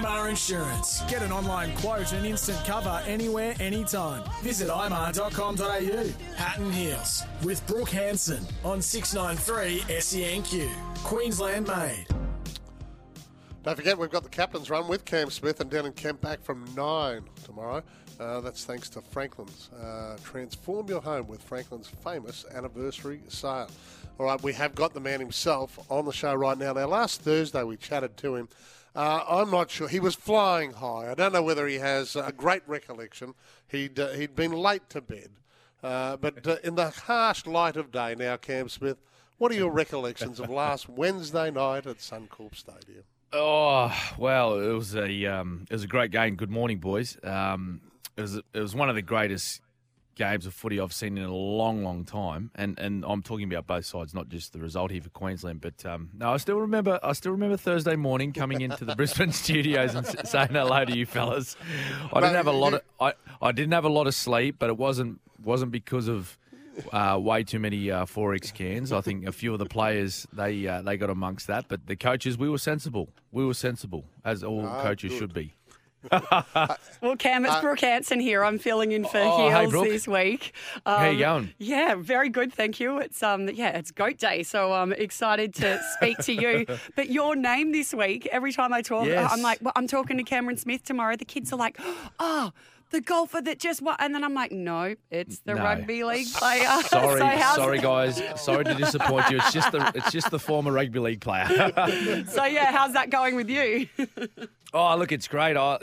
IMAR Insurance. Get an online quote and instant cover anywhere, anytime. Visit imar.com.au. Hatton Heels with Brooke Hanson on 693 SENQ. Queensland made. Don't forget, we've got the captain's run with Cam Smith and Dan and Kemp back from 9 tomorrow. Uh, that's thanks to Franklin's. Uh, transform your home with Franklin's famous anniversary sale. All right, we have got the man himself on the show right now. Now, last Thursday we chatted to him. Uh, I'm not sure. He was flying high. I don't know whether he has a great recollection. He'd, uh, he'd been late to bed. Uh, but uh, in the harsh light of day now, Cam Smith, what are your recollections of last Wednesday night at Suncorp Stadium? Oh well, it was a um, it was a great game. Good morning, boys. Um, it was it was one of the greatest games of footy I've seen in a long, long time, and and I'm talking about both sides, not just the result here for Queensland. But um, no, I still remember I still remember Thursday morning coming into the Brisbane studios and saying hello to you fellas. I didn't have a lot of I, I didn't have a lot of sleep, but it wasn't wasn't because of. Uh, way too many uh, 4X cans. I think a few of the players they uh, they got amongst that, but the coaches we were sensible. We were sensible, as all Ah, coaches good. should be. Well, Cam, it's Brooke Hanson here. I'm filling in for Oh, Heels Brooke. this week. How you Um, going? Yeah, very good, thank you. It's um, yeah, it's Goat Day, so I'm excited to speak to you. But your name this week, every time I talk, Yes. I'm like, well, I'm talking to Cameron Smith tomorrow. The kids are like, oh. The golfer that just won, and then I'm like, no, it's the No. rugby league player. Sorry, So sorry guys. Sorry to disappoint you. It's just the it's just the former rugby league player. So yeah, how's that going with you? oh, look, it's great. I,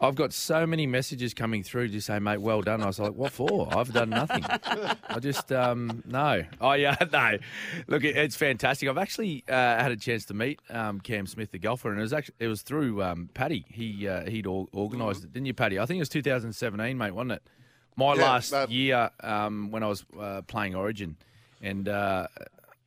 I've got so many messages coming through to say, mate, well done. I was like, what for? I've done nothing. I just um, no. Oh yeah, no. Look, it, it's fantastic. I've actually uh, had a chance to meet um, Cam Smith, the golfer, and it was actually it was through um, Paddy. He uh, he'd or, organised it, didn't you, Paddy? I think it was 2017, mate, wasn't it? My Yeah, last that- year um, when I was uh, playing Origin, and uh,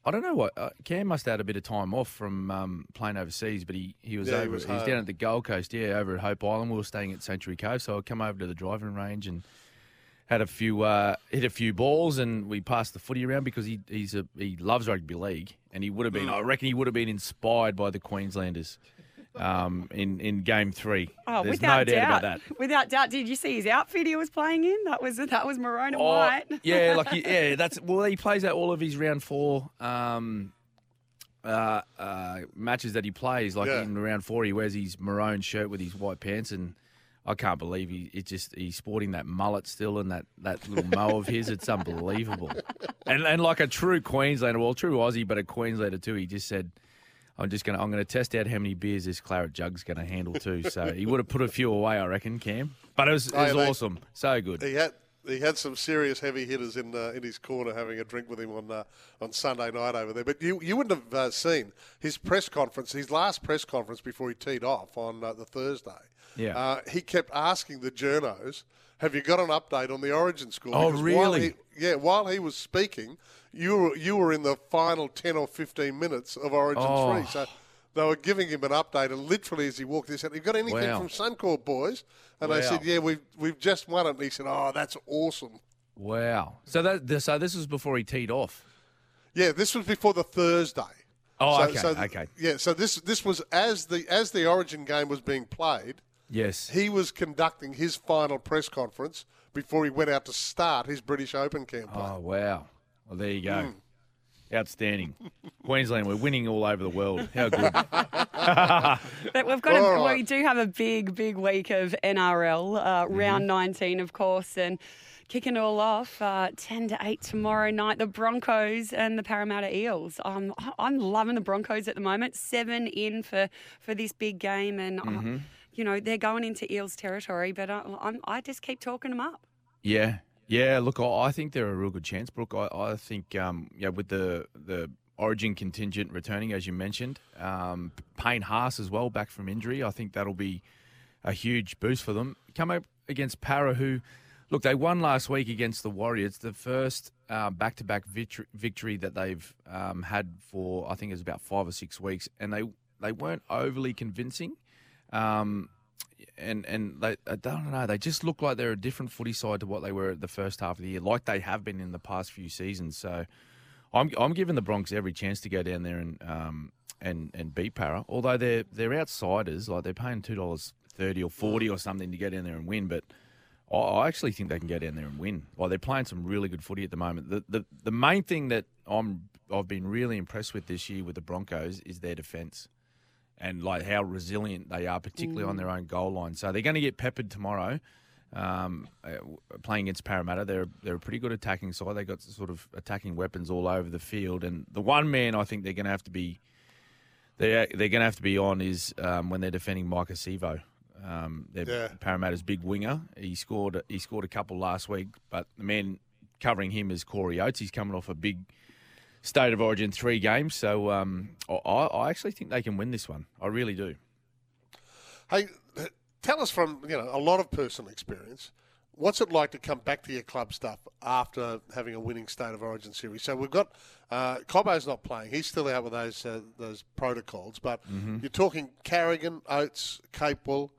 I don't know what uh, Cam must have had a bit of time off from um, playing overseas, but he, he was Yeah, he was he was down at the Gold Coast, yeah, over at Hope Island. We were staying at Sanctuary Cove, so I come over to the driving range and had a few uh, hit a few balls, and we passed the footy around because he he's a he loves rugby league, and he would have been. I reckon he would have been inspired by the Queenslanders. Um, in, in game three, Oh, there's without no doubt, doubt. about that. Without doubt. Did you see his outfit he was playing in? That was that was maroon and Oh, white. yeah, like he- yeah, that's well. He plays out all of his round four um, uh, uh, matches that he plays. Like Yeah. in round four, he wears his maroon shirt with his white pants, and I can't believe he it just he's sporting that mullet still and that, that little mo of his. It's unbelievable. And and like a true Queenslander, well, true Aussie, but a Queenslander too. He just said. I'm just gonna. I'm gonna test out how many beers this claret jug's gonna handle too. So he would have put a few away, I reckon, Cam. But it was, it Oh, was they- awesome. So good. He had he had some serious heavy hitters in uh, in his corner having a drink with him on uh, on Sunday night over there. But you you wouldn't have uh, seen his press conference, his last press conference before he teed off on uh, the Thursday. Yeah. Uh, he kept asking the journos, "Have you got an update on the Origin score?" Oh, Because while really? he- yeah. While he was speaking, you were you were in the final ten or fifteen minutes of Origin Oh. three. So. They were giving him an update, and literally as he walked, he said, "You got anything Wow. from Suncorp, boys?" And they said, "Yeah, we've we've just won it." And he said, "Oh, that's awesome." Wow. So that this- so this was before he teed off. Yeah, this was before the Thursday. Oh, So- okay, so th- okay. Yeah, so this this was as the as the Origin game was being played. Yes. He was conducting his final press conference before he went out to start his British Open campaign. Oh wow. Well, there you go. Hmm. Outstanding. Queensland, we're winning all over the world. How good. But we've got a, right. we do have a big, big week of NRL, uh, Mm-hmm. round 19, of course, and kicking it all off, uh, 10 to 8 tomorrow night, the Broncos and the Parramatta Eels. Um, I- I'm loving the Broncos at the moment. Seven in for, for this big game. And, uh, you know, they're going into Eels territory, but I, I'm, I just keep talking them up. Yeah, yeah. Look, I, think they're a real good chance, Brooke. I, I think, um, yeah, with the the Origin contingent returning, as you mentioned, um, Payne Haas as well, back from injury. I think that'll be a huge boost for them. Come up against Para, who, look, they won last week against the Warriors, the first uh, back-to-back victory, victory that they've um, had for I think it was about five or six weeks, and they they weren't overly convincing. Um, and and they, I don't know. They just look like they're a different footy side to what they were at the first half of the year, like they have been in the past few seasons. So, I'm I'm giving the Broncs every chance to go down there and um and and beat Para. Although they're they're outsiders, like they're paying two dollars thirty or forty or something to get in there and win. But I, I actually think they can go down there and win. Like they're playing some really good footy at the moment. The the the main thing that I'm I've been really impressed with this year with the Broncos is their defence and like how resilient they are, particularly on their own goal line. So they're going to get peppered tomorrow. Um, uh, playing against Parramatta, they're they're a pretty good attacking side. They got sort of attacking weapons all over the field, and the one man I think they're going to have to be they're they're going to have to be on is um, when they're defending Maika Sivo. Um, they're Yeah. Parramatta's big winger. He scored he scored a couple last week, but the man covering him is Corey Oates. He's coming off a big state of origin three games, so um, I, I actually think they can win this one. I really do. Hey, tell us from you know a lot of personal experience. What's it like to come back to your club stuff after having a winning state of origin series? So we've got uh, Cobbo's not playing; he's still out with those uh, those protocols. But you're talking Carrigan, Oates, Capewell.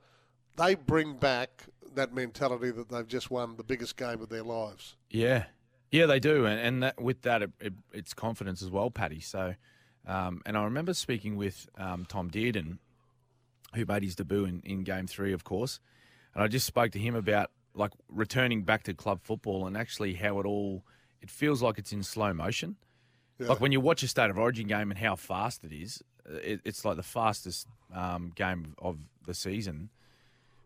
They bring back that mentality that they've just won the biggest game of their lives. Yeah, yeah, they do, and, and that, with that, it, it, it's confidence as well, Paddy. So, um, and I remember speaking with um, Tom Dearden, who made his debut in, in Game Three, of course, and I just spoke to him about like returning back to club football and actually how it all it feels like it's in slow motion. Like when you watch a state of origin game and how fast it is, it, it's like the fastest um, game of the season.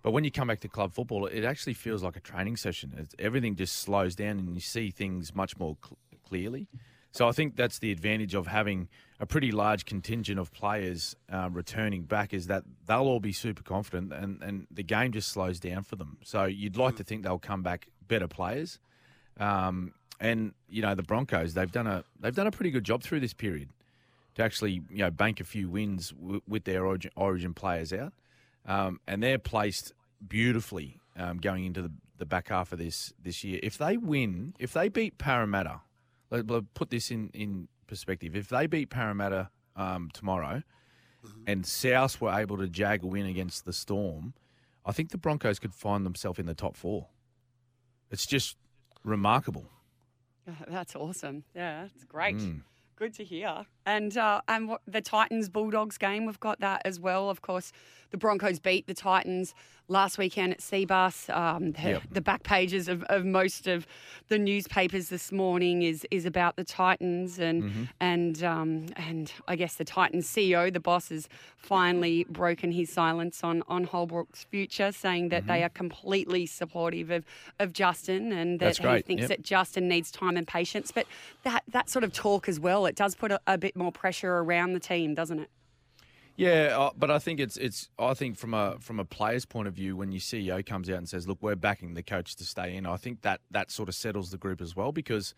But when you come back to club football, it actually feels like a training session. It's, everything just slows down and you see things much more cl- clearly. So I think that's the advantage of having a pretty large contingent of players uh, returning back is that they'll all be super confident and, and the game just slows down for them. So you'd like to think they'll come back better players. Um, and you know the Broncos, they've done a they've done a pretty good job through this period to actually you know bank a few wins w- with their origin, origin players out, um, and they're placed beautifully um, going into the, the back half of this this year. If they win, if they beat Parramatta, let, let put this in in perspective. If they beat Parramatta um, tomorrow, and South were able to jag a win against the Storm, I think the Broncos could find themselves in the top four. It's just remarkable. That's awesome. Yeah, that's great. Good to hear. And uh, and what, the Titans Bulldogs game, we've got that as well. Of course, the Broncos beat the Titans last weekend at Cbus. Um, the, Yep. the back pages of, of most of the newspapers this morning is is about the Titans and and um, and I guess the Titans CEO, the boss, has finally broken his silence on on Holbrook's future, saying that they are completely supportive of of Justin and that he thinks Yep. that Justin needs time and patience. But that that sort of talk as well, it does put a, a bit more pressure around the team, doesn't it? Yeah, uh, but I think it's it's. I think from a from a player's point of view, when your CEO comes out and says, "Look, we're backing the coach to stay in," I think that that sort of settles the group as well because.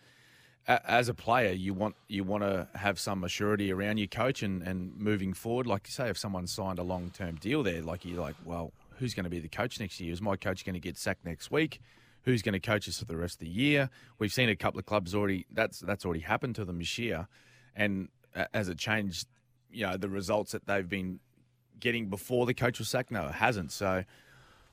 As a player, you want you want to have some assurity around your coach and, and moving forward. Like you say, if someone signed a long term deal there, like you're like, well, who's going to be the coach next year? Is my coach going to get sacked next week? Who's going to coach us for the rest of the year? We've seen a couple of clubs already. That's that's already happened to them this year, and has it changed? You know the results that they've been getting before the coach was sacked? No, it hasn't. So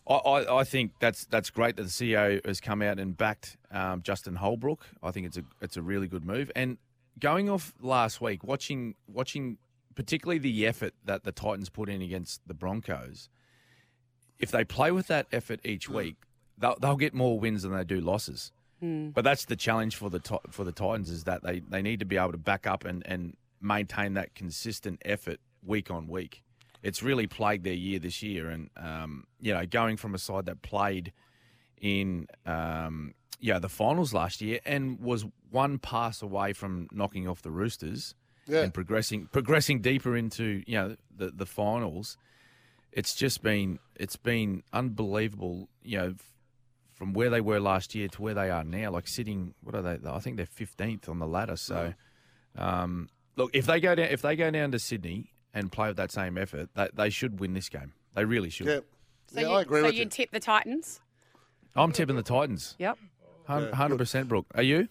I, I, I think that's that's great that the CEO has come out and backed um, Justin Holbrook. I think it's a it's a really good move. And going off last week, watching watching particularly the effort that the Titans put in against the Broncos, if they play with that effort each week, they'll, they'll get more wins than they do losses. But that's the challenge for the for the Titans is that they, they need to be able to back up and, and maintain that consistent effort week on week. It's really plagued their year this year, and um, you know, going from a side that played in um, yeah, the finals last year and was one pass away from knocking off the Roosters Yeah. and progressing progressing deeper into you know the the finals. It's just been it's been unbelievable. You know. From where they were last year to where they are now, like sitting, what are they? I think they're fifteenth on the ladder. So, um, look, if they go down, if they go down to Sydney and play with that same effort, they, they should win this game. They really should. Yeah. So yeah, you, I agree so with you you. tip the Titans? I'm tipping the Titans. Yep. Hundred percent, Brooke. Are you?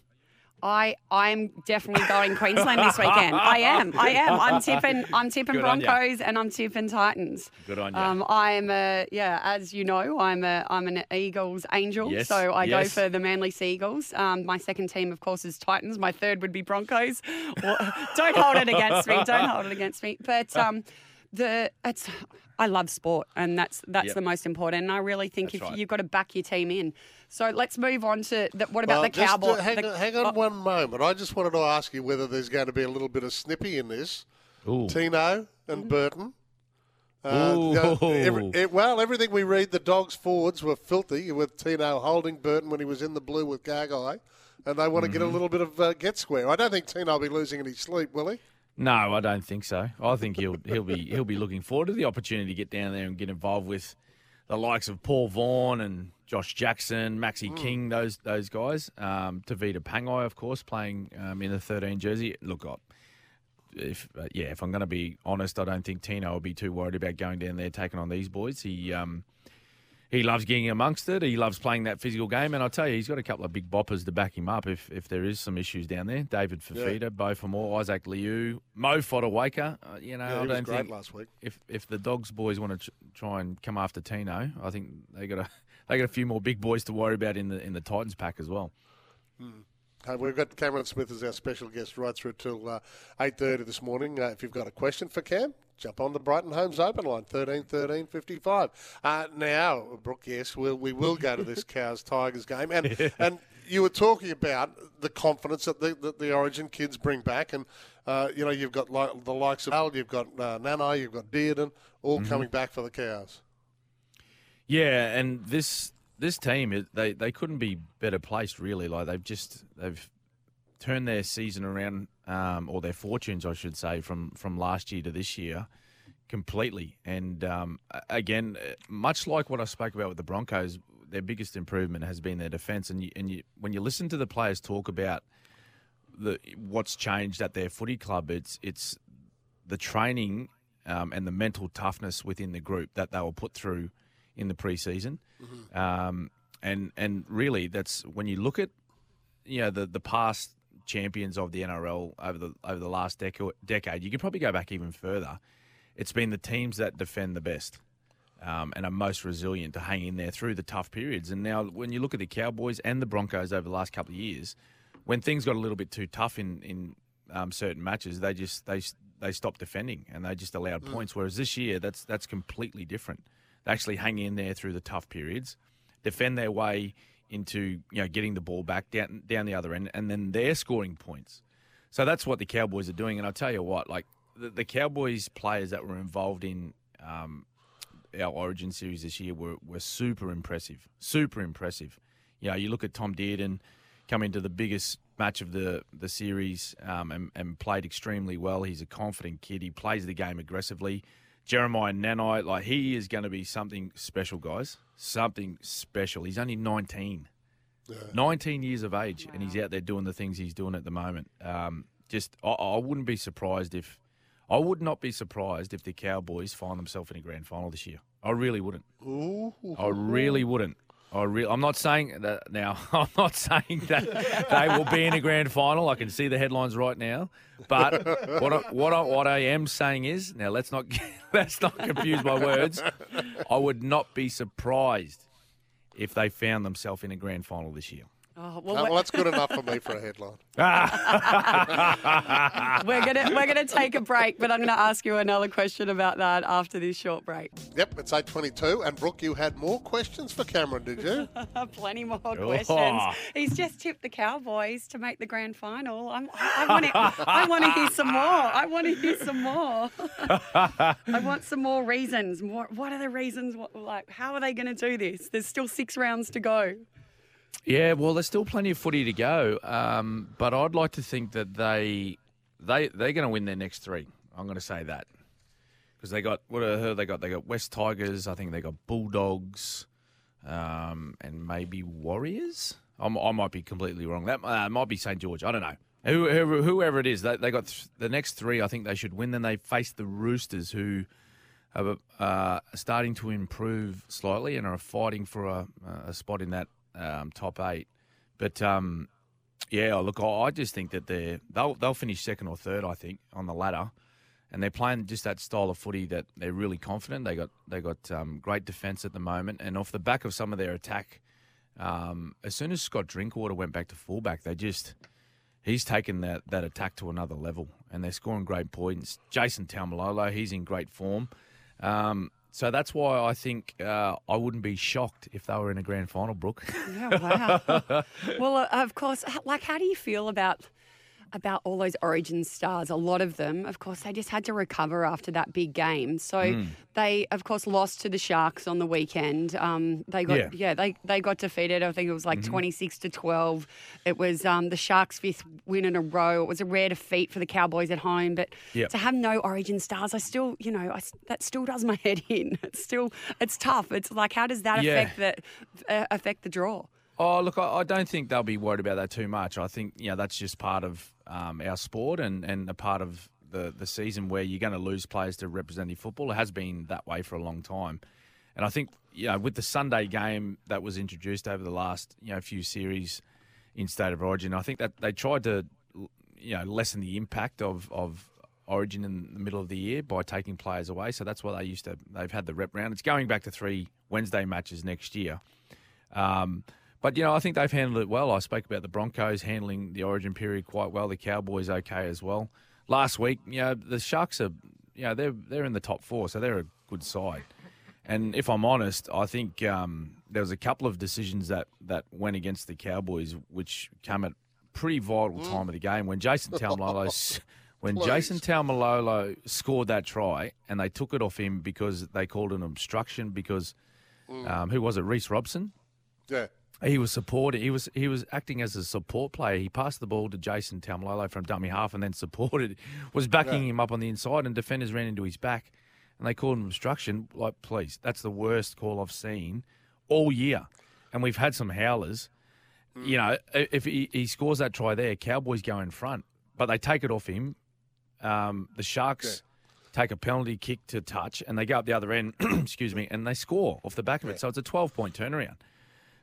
I I'm definitely going Queensland this weekend. I am. I am. I'm tipping. I'm tipping Good. Broncos and I'm tipping Titans. Good on ya. Um, I'm a yeah, as you know, I'm a I'm an Eagles angel. Yes, So I yes. go for the Manly Sea Eagles. Um, my second team, of course, is Titans. My third would be Broncos. Don't hold it against me. Don't hold it against me. But um, the it's I love sport, and that's that's Yep. the most important. And I really think That's if right. you've got to back your team in. So let's move on to the, what about Well, the just, uh, Cowboys? hang, the- on, hang on oh, one moment. I just wanted to ask you whether there's going to be a little bit of snippy in this. Ooh. Tino Mm-hmm. and Burton. Uh, you know, every- it- well, everything we read, the dogs' forwards were filthy with Tino holding Burton when he was in the blue with Gargai, and they want to Mm-hmm. get a little bit of uh, get square. I don't think Tino will be losing any sleep, will he? No, I don't think so. I think he'll he'll be he'll be looking forward to the opportunity to get down there and get involved with the likes of Paul Vaughan and Josh Jackson, Maxi King, those those guys. Um, Tevita Pangai, of course, playing um, in the 13 jersey. Look, I, if uh, yeah, if I'm going to be honest, I don't think Tino will be too worried about going down there taking on these boys. He um, he loves getting amongst it. He loves playing that physical game, and I'll tell you, he's got a couple of big boppers to back him up if, if there is some issues down there. David Fifita, Beau Fermor, Isaac Liu, Mo Fotuaika. Uh, you know, Yeah, I don't great think last week. if if the Dogs boys want to ch- try and come after Tino, I think they got a they got a few more big boys to worry about in the in the Titans pack as well. Uh, we've got Cameron Smith as our special guest right through till uh, 8.30 this morning. Uh, if you've got a question for Cam, jump on the Brighton Homes open line, 13 13 55. Uh, now, Brooke, yes, we'll, we will go to this Cows-Tigers game. And and you were talking about the confidence that the, that the Origin kids bring back. And, uh, you know, you've got like, the likes of Al, you've got uh, Nano, you've got Dearden, all coming back for the Cows. Yeah, and this this team they they couldn't be better placed really. Like they've just they've turned their season around, um, or their fortunes, I should say, from from last year to this year completely. And um, again, uh, much like what I spoke about with the Broncos, their biggest improvement has been their defence. And you, and you, when you listen to the players talk about the what's changed at their footy club, it's it's the training um, and the mental toughness within the group that they were put through in the preseason. Um, and and really, that's when you look at you know the the past champions of the NRL over the over the last deca- decade. You could probably go back even further. It's been the teams that defend the best. Um, and are most resilient to hang in there through the tough periods. And now, when you look at the Cowboys and the Broncos over the last couple of years, when things got a little bit too tough in in um, certain matches, they just they they stopped defending and they just allowed points. Whereas this year, that's that's completely different. Actually hang in there through the tough periods, defend their way into you know getting the ball back down down the other end, and then they're scoring points. So that's what the Cowboys are doing. And I'll tell you what, like the, the Cowboys players that were involved in um, our Origin series this year were, were super impressive, super impressive. You know, you look at Tom Dearden come into the biggest match of the the series um, and, and played extremely well. He's a confident kid. He plays the game aggressively. Jeremiah Nanai, like he is going to be something special, guys. Something special. He's only 19. 19 years of age, and he's out there doing the things he's doing at the moment. Um, just, I, I wouldn't be surprised if, I would not be surprised if the Cowboys find themselves in a grand final this year. I really wouldn't. Ooh. I really wouldn't. I re- I'm not saying that now. I'm not saying that they will be in a grand final. I can see the headlines right now. But what I, what I, what I am saying is now let's not let's not confuse my words. I would not be surprised if they found themselves in a grand final this year. Oh, well, Uh, well, that's good enough for me for a headline. we're gonna we're gonna take a break, but I'm gonna ask you another question about that after this short break. Yep, it's 8.22. And, Brooke, you had more questions for Cameron, did you? Plenty more Oh. questions. He's just tipped the Cowboys to make the grand final. I'm, I want to I want to hear some more. I want to hear some more. I want some more reasons. More. What are the reasons? What, like, how are they going to do this? There's still six rounds to go. Yeah, well, there's still plenty of footy to go, um, but I'd like to think that they they they're going to win their next three. I'm going to say that because they got what I heard they got they got West Tigers, I think they got Bulldogs, um, and maybe Warriors. I'm, I might be completely wrong. That uh, might be St George. I don't know. Whoever, whoever it is, they, they got th- the next three. I think they should win. Then they face the Roosters, who are uh, starting to improve slightly and are fighting for a, a spot in that um, top eight. But um, yeah, look, I, just think that they they'll they'll finish second or third. I think on the ladder, and they're playing just that style of footy that they're really confident. They got they got um, great defence at the moment, and off the back of some of their attack, um, as soon as Scott Drinkwater went back to fullback, they just he's taken that, that attack to another level, and they're scoring great points. Jason Taumalolo, he's in great form. Um, so that's why I think uh, I wouldn't be shocked if they were in a grand final, Brooke. Yeah, wow. well, uh, of course, like, how do you feel about about all those Origin stars? A lot of them, of course, they just had to recover after that big game. So Hmm. they, of course, lost to the Sharks on the weekend. Um, they got, Yeah. Mm-hmm. yeah. they they got defeated. I think it was like twenty six to twelve. It was um, the Sharks' fifth win in a row. It was a rare defeat for the Cowboys at home, but Yep. to have no Origin stars, I still, you know, I that still does my head in. It's still, it's tough. It's like, how does that Yeah. affect the uh, affect the draw? Oh, look, I, I don't think they'll be worried about that too much. I think you know that's just part of um, our sport and, and a part of the, the season where you're going to lose players to representative football. It has been that way for a long time, and I think you know with the Sunday game that was introduced over the last you know few series in state of origin, I think that they tried to you know lessen the impact of of Origin in the middle of the year by taking players away. So that's why they used to. They've had the rep round. It's going back to three Wednesday matches next year. Um, but you know, I think they've handled it well. I spoke about the Broncos handling the Origin period quite well. The Cowboys okay as well. Last week, you know, the Sharks are, you know, they're they're in the top four, so they're a good side. And if I'm honest, I think um, there was a couple of decisions that that went against the Cowboys, which came at pretty vital time of the game when Jason Taumalolo. When Please. Jason Taumalolo scored that try and they took it off him because they called an obstruction because um, who was it? Reece Robson. Yeah. He was supporting. He was he was acting as a support player. He passed the ball to Jason Taumalolo from dummy half, and then supported. Was backing him up on the inside, and defenders ran into his back, and they called him obstruction. Like, please, that's the worst call I've seen all year, and we've had some howlers. You know, if he, he scores that try there, Cowboys go in front, but they take it off him. Um, the Sharks take a penalty kick to touch, and they go up the other end. excuse me, and they score off the back of it. So it's a twelve point turnaround.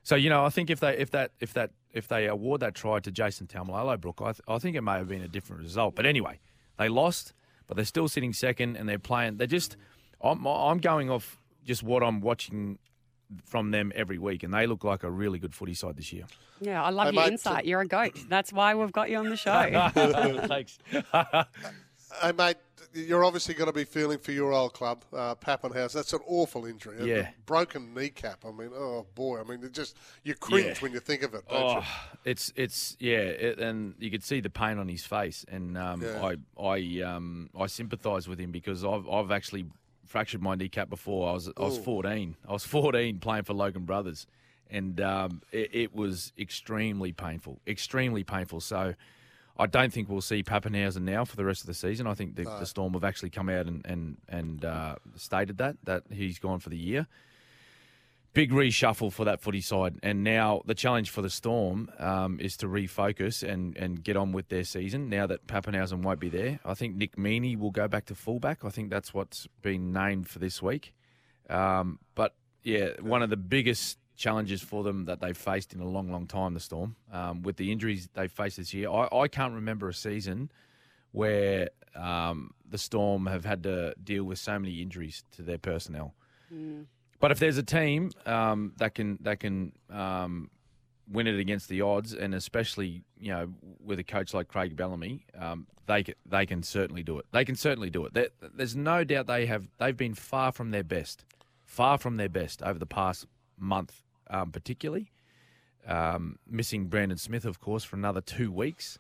So you know, I think if they if that if that if they award that try to Jason Taumalolo, Brooke, I, th- I think it may have been a different result. But anyway, they lost, but they're still sitting second, and they're playing. They're just I'm I'm going off just what I'm watching from them every week, and they look like a really good footy side this year. Yeah, I love Hey, your mate, insight. You're a goat. That's why we've got you on the show. Thanks. Hey, mate, you're obviously going to be feeling for your old club, uh, Papenhuyzen. That's an awful injury. Yeah. a broken kneecap. I mean, oh, boy. I mean, it just, you cringe Yeah. when you think of it, don't you? Oh, it's it's yeah, it, and you could see the pain on his face, and um, Yeah. I I um, I sympathise with him because I've I've actually fractured my kneecap before. I was I was Ooh. 14. I was 14 playing for Logan Brothers, and um, it, it was extremely painful, extremely painful. So. I don't think we'll see Papenhuyzen now for the rest of the season. I think the, the Storm have actually come out and and and uh, stated that that he's gone for the year big reshuffle for that footy side. And now the challenge for the Storm um, is to refocus and, and get on with their season now that Papenhuyzen won't be there. I think Nick Meaney will go back to fullback. I think that's what's been named for this week. Um, but yeah, one of the biggest challenges for them that they've faced in a long, long time, the Storm, um, with the injuries they've faced this year. I, I can't remember a season where um, the Storm have had to deal with so many injuries to their personnel. But if there's a team um, that can that can um, win it against the odds, and especially you know with a coach like Craig Bellamy, um, they ca- they can certainly do it. They can certainly do it. There, there's no doubt they have. They've been far from their best, far from their best over the past month, um, particularly. Um, missing Brandon Smith, of course, for another two weeks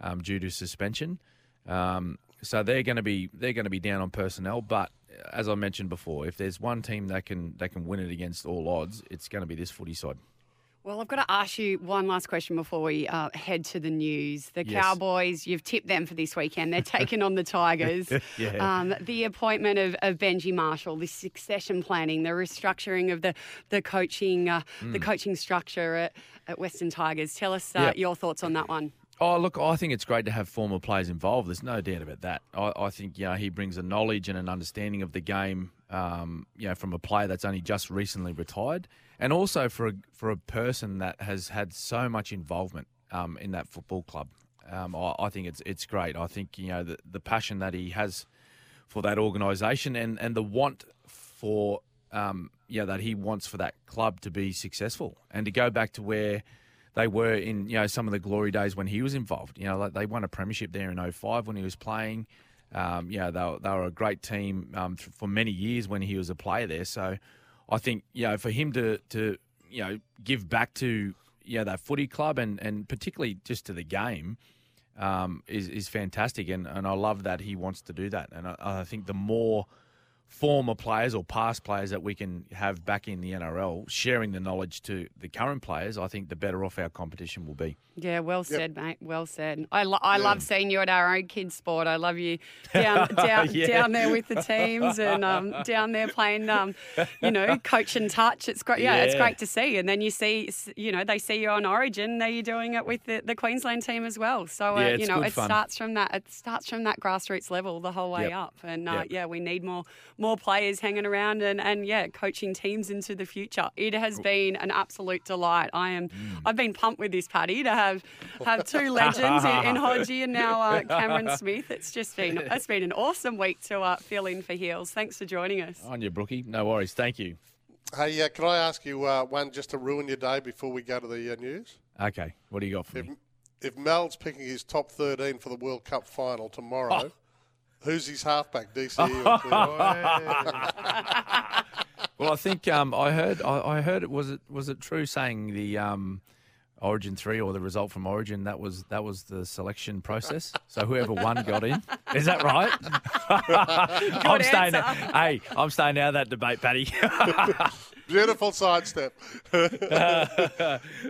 um, due to suspension. Um, so they're going to be they're going to be down on personnel. But as I mentioned before, if there's one team that can that can win it against all odds, it's going to be this footy side. Well, I've got to ask you one last question before we uh, head to the news. The Yes. Cowboys, you've tipped them for this weekend. They're taking on the Tigers. Yeah. um, the appointment of, of Benji Marshall, the succession planning, the restructuring of the the coaching uh, the coaching structure at, at Western Tigers. Tell us uh, Yeah. your thoughts on that one. Oh, look, I think it's great to have former players involved. There's no doubt about that. I, I think you know he brings a knowledge and an understanding of the game, um, you know, from a player that's only just recently retired, and also for a, for a person that has had so much involvement um, in that football club. Um, I, I think it's it's great. I think you know the the passion that he has for that organisation and and the want for um, that he wants for that club to be successful and to go back to where they were in you know some of the glory days when he was involved. You know, like they won a premiership there in 05 when he was playing. Um, you know, they were, they were a great team um, for many years when he was a player there. So I think you know for him to to you know give back to you know that footy club and and particularly just to the game um, is is fantastic, and, and I love that he wants to do that. And I, I think the more former players or past players that we can have back in the NRL sharing the knowledge to the current players, I think the better off our competition will be. Yeah, well said, mate. Well said. I, lo- I love seeing you at our own kids' sport. I love you down down, Yeah. down there with the teams and um, down there playing, um, you know, coach and touch. It's great. Yeah, it's great to see. And then you see, you know, they see you on Origin. There you're doing it with the, the Queensland team as well. So uh, Yeah, you know, it fun. starts from that. It starts from that grassroots level the whole way Yep. up. And uh, Yep. yeah, we need more more players hanging around and and yeah, coaching teams into the future. It has been an absolute delight. I am. Mm. I've been pumped with this, party to have have two legends in, in Hodgie and now uh, Cameron Smith. It's just been it's been an awesome week to uh, fill in for Heels. Thanks for joining us. On you, Brookie. No worries. Thank you. Hey, uh, can I ask you uh, one just to ruin your day before we go to the uh, news? Okay, what do you got for If, me? if Mal's picking his top 13 for the World Cup final tomorrow, who's his halfback, DCE or Cleary? Well, I think um, I heard. I, I heard it was it was it true saying the um, Origin three or the result from Origin that was that was the selection process. So whoever won got in. Is that right? I'm staying. answer. Hey, I'm staying out of that debate, Paddy. Beautiful sidestep.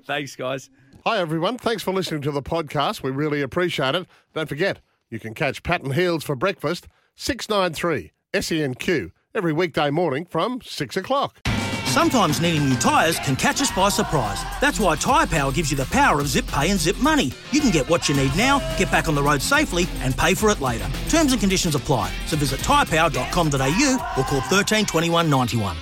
Thanks, guys. Hi, everyone. Thanks for listening to the podcast. We really appreciate it. Don't forget, you can catch Pat and Heels for breakfast, 693 SENQ, every weekday morning from 6 o'clock. Sometimes needing new tyres can catch us by surprise. That's why Tyre Power gives you the power of zip pay and zip money. You can get what you need now, get back on the road safely, and pay for it later. Terms and conditions apply. So visit tyrepower.com.au or call 13 21 91.